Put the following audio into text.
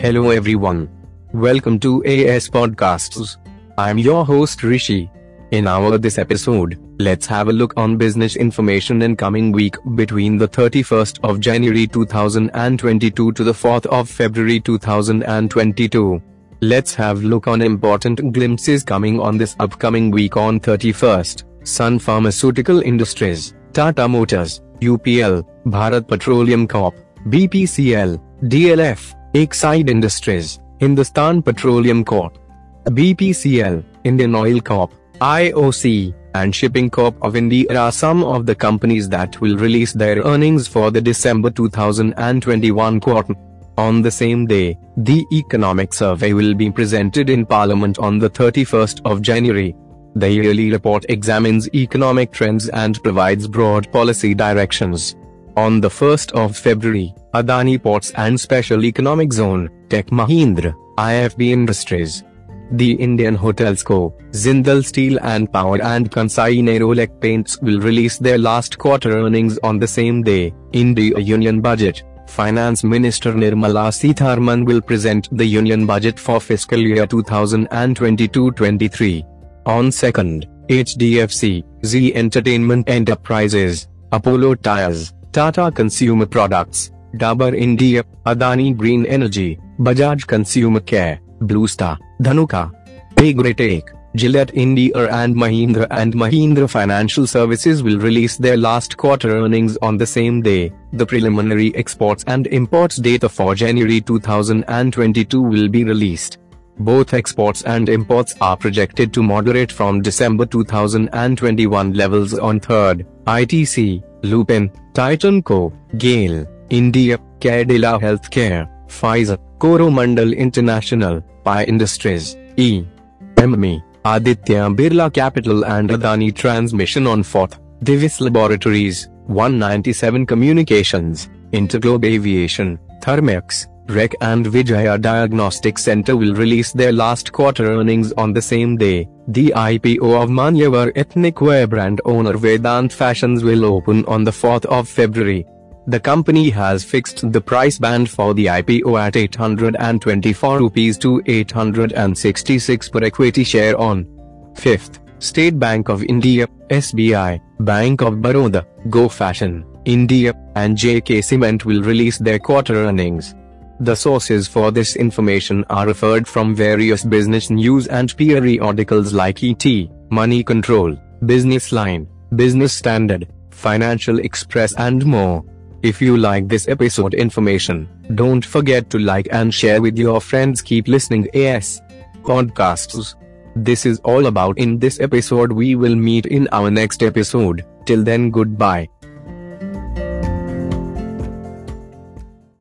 Hello everyone. Welcome to AS Podcasts. I'm your host Rishi. In our this episode, let's have a look on business information in coming week between the 31st of January 2022 to the 4th of February 2022. Let's have look on important glimpses coming on this upcoming week on 31st. Sun Pharmaceutical Industries, Tata Motors, UPL, Bharat Petroleum Corp, BPCL, DLF, Exide Industries, Hindustan Petroleum Corp, BPCL, Indian Oil Corp, IOC, and Shipping Corp of India are some of the companies that will release their earnings for the December 2021 quarter. On the same day, the economic survey will be presented in Parliament on the 31st of January. The yearly report examines economic trends and provides broad policy directions. On the 1st of February, Adani Ports and Special Economic Zone, Tech Mahindra, IFB Industries, the Indian Hotels Co., Jindal Steel and Power and Kansai Nerolac Paints will release their last quarter earnings on the same day. India Union Budget. Finance Minister Nirmala Sitharaman will present the Union Budget for fiscal year 2022-23. On 2nd, HDFC, Zee Entertainment Enterprises, Apollo Tyres, Tata Consumer Products, Dabur India, Adani Green Energy, Bajaj Consumer Care, Blue Star, Dhanuka, Agritech, Gillette India and Mahindra and Mahindra Financial Services will release their last quarter earnings on the same day. The preliminary exports and imports data for January 2022 will be released. Both exports and imports are projected to moderate from December 2021 levels on 3rd. ITC, Lupin, Titan Co., GAIL, India, Cadila Healthcare, Pfizer, Coromandel International, Pi Industries, E. MME, Aditya Birla Capital and Adani Transmission on 4th, Divis Laboratories, One97 Communications, Interglobe Aviation, Thermax, REC and Vijaya Diagnostic Center will release their last quarter earnings on the same day. The IPO of Manyavar ethnic wear brand owner Vedant Fashions will open on the 4th of February. The company has fixed the price band for the IPO at 824 rupees to 866 per equity share on 5th. State Bank of India, SBI, Bank of Baroda, Go Fashion, India, and JK Cement will release their quarter earnings. The sources for this information are referred from various business news and periodicals like ET, Money Control, Business Line, Business Standard, Financial Express and more. If you like this episode information, don't forget to like and share with your friends. Keep listening AS podcasts. This is all about in this episode. We will meet in our next episode. Till then, goodbye.